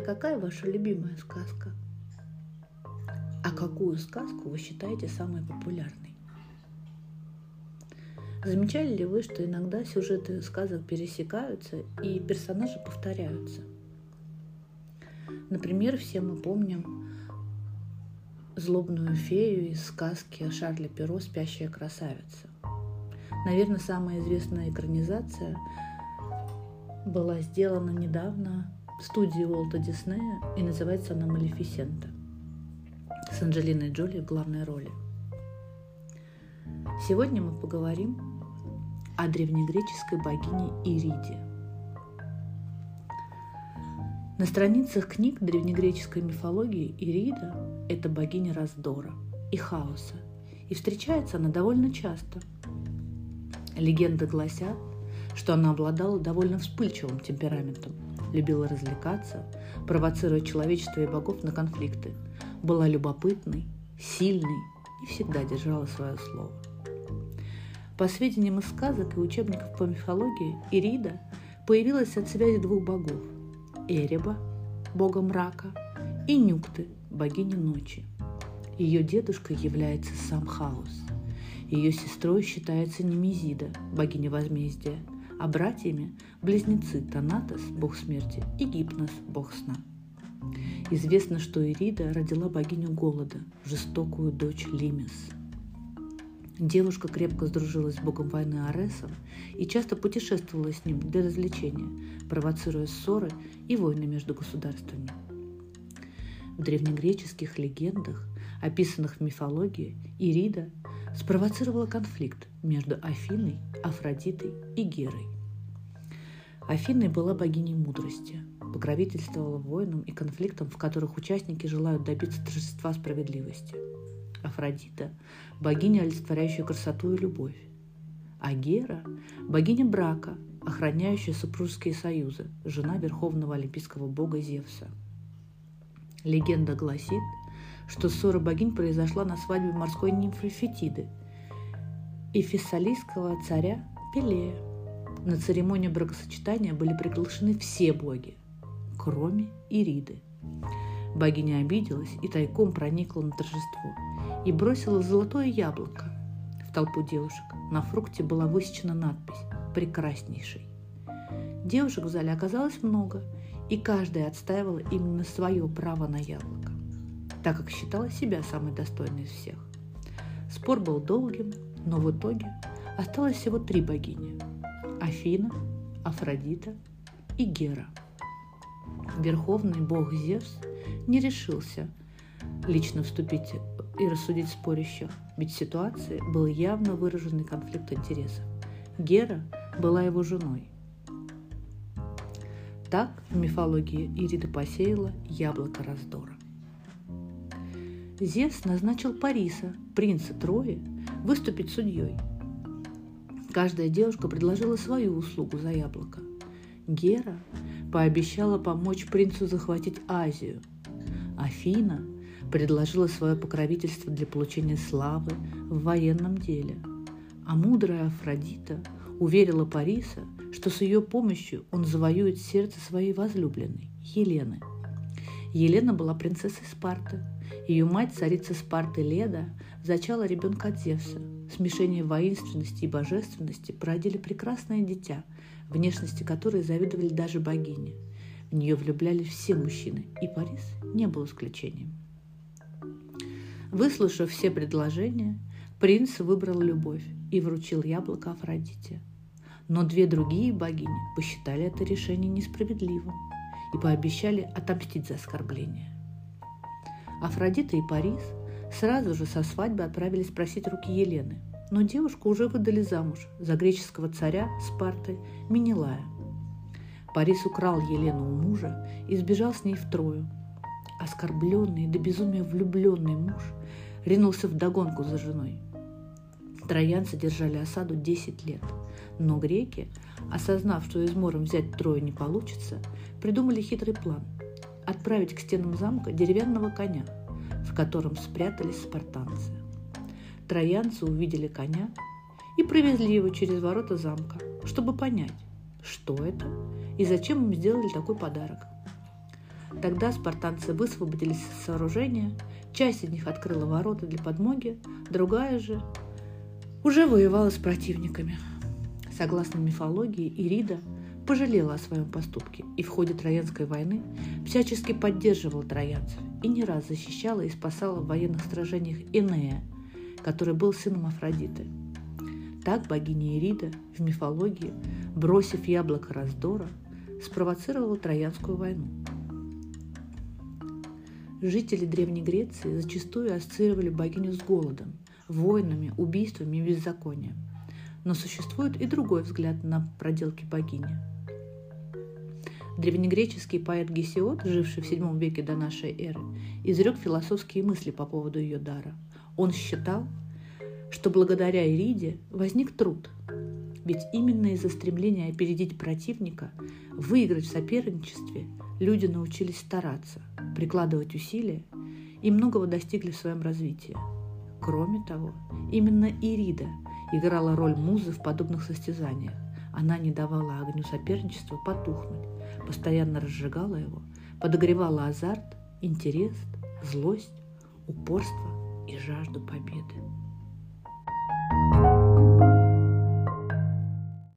А какая ваша любимая сказка? А какую сказку вы считаете самой популярной? Замечали ли вы, что иногда сюжеты сказок пересекаются и персонажи повторяются? Например, все мы помним злобную фею из сказки о Шарле Перо «Спящая красавица». Наверное, самая известная экранизация была сделана недавно студии Уолта Диснея и называется она «Малефисента» с Анджелиной Джоли в главной роли. Сегодня мы поговорим о древнегреческой богине Ириде. На страницах книг древнегреческой мифологии Ирида – это богиня раздора и хаоса, и встречается она довольно часто. Легенды гласят, что она обладала довольно вспыльчивым темпераментом, любила развлекаться, провоцируя человечество и богов на конфликты, была любопытной, сильной и всегда держала свое слово. По сведениям из сказок и учебников по мифологии, Ирида появилась от связи двух богов – Эреба, бога мрака, и Нюкты, богини ночи. Ее дедушкой является сам Хаос. Ее сестрой считается Немезида, богиня возмездия, а братьями – близнецы Танатос, бог смерти, и Гипнос, бог сна. Известно, что Ирида родила богиню голода, жестокую дочь Лимис – Девушка крепко сдружилась с богом войны Аресом и часто путешествовала с ним для развлечения, провоцируя ссоры и войны между государствами. В древнегреческих легендах, описанных в мифологии, Ирида спровоцировала конфликт между Афиной, Афродитой и Герой. Афиной была богиней мудрости, покровительствовала войнам и конфликтам, в которых участники желают добиться торжества справедливости – Афродита – богиня, олицетворяющая красоту и любовь. А Гера – богиня брака, охраняющая супружеские союзы, жена верховного олимпийского бога Зевса. Легенда гласит, что ссора богинь произошла на свадьбе морской нимфы Фетиды и фессалийского царя Пелея. На церемонию бракосочетания были приглашены все боги, кроме Ириды. Богиня обиделась и тайком проникла на торжество и бросила золотое яблоко в толпу девушек. На фрукте была высечена надпись «Прекраснейший». Девушек в зале оказалось много, и каждая отстаивала именно свое право на яблоко, так как считала себя самой достойной из всех. Спор был долгим, но в итоге осталось всего три богини – Афина, Афродита и Гера. Верховный бог Зевс не решился лично вступить и рассудить спорящих, ведь в ситуации был явно выраженный конфликт интересов. Гера была его женой. Так в мифологии Ирида посеяла яблоко раздора. Зевс назначил Париса, принца Трои, выступить судьей. Каждая девушка предложила свою услугу за яблоко. Гера пообещала помочь принцу захватить Азию. Афина предложила свое покровительство для получения славы в военном деле. А мудрая Афродита уверила Париса, что с ее помощью он завоюет сердце своей возлюбленной, Елены. Елена была принцессой Спарты. Ее мать, царица Спарты Леда, зачала ребенка от Зевса. Смешение воинственности и божественности породили прекрасное дитя, внешности которой завидовали даже богини. В нее влюблялись все мужчины, и Парис не был исключением. Выслушав все предложения, принц выбрал любовь и вручил яблоко Афродите. Но две другие богини посчитали это решение несправедливым и пообещали отомстить за оскорбление. Афродита и Парис сразу же со свадьбы отправились просить руки Елены, но девушку уже выдали замуж за греческого царя Спарты Минилая. Парис украл Елену у мужа и сбежал с ней в Трою. Оскорбленный до безумия влюбленный муж ринулся в догонку за женой. Троянцы держали осаду 10 лет, но греки, осознав, что измором взять Трою не получится, придумали хитрый план – отправить к стенам замка деревянного коня, в котором спрятались спартанцы. Троянцы увидели коня и привезли его через ворота замка, чтобы понять, что это и зачем им сделали такой подарок. Тогда спартанцы высвободились из сооружения, часть из них открыла ворота для подмоги, другая же уже воевала с противниками. Согласно мифологии, Ирида пожалела о своем поступке и в ходе Троянской войны всячески поддерживала троянцев и не раз защищала и спасала в военных сражениях Инея, который был сыном Афродиты. Так богиня Ирида в мифологии, бросив яблоко раздора, спровоцировала Троянскую войну. Жители Древней Греции зачастую ассоциировали богиню с голодом, войнами, убийствами и беззаконием. Но существует и другой взгляд на проделки богини. Древнегреческий поэт Гесиод, живший в VII веке до нашей эры, изрек философские мысли по поводу ее дара. Он считал, что благодаря Ириде возник труд, ведь именно из-за стремления опередить противника, выиграть в соперничестве, люди научились стараться, прикладывать усилия и многого достигли в своем развитии. Кроме того, именно Ирида играла роль музы в подобных состязаниях. Она не давала огню соперничества потухнуть, постоянно разжигала его, подогревала азарт, интерес, злость, упорство и жажду победы.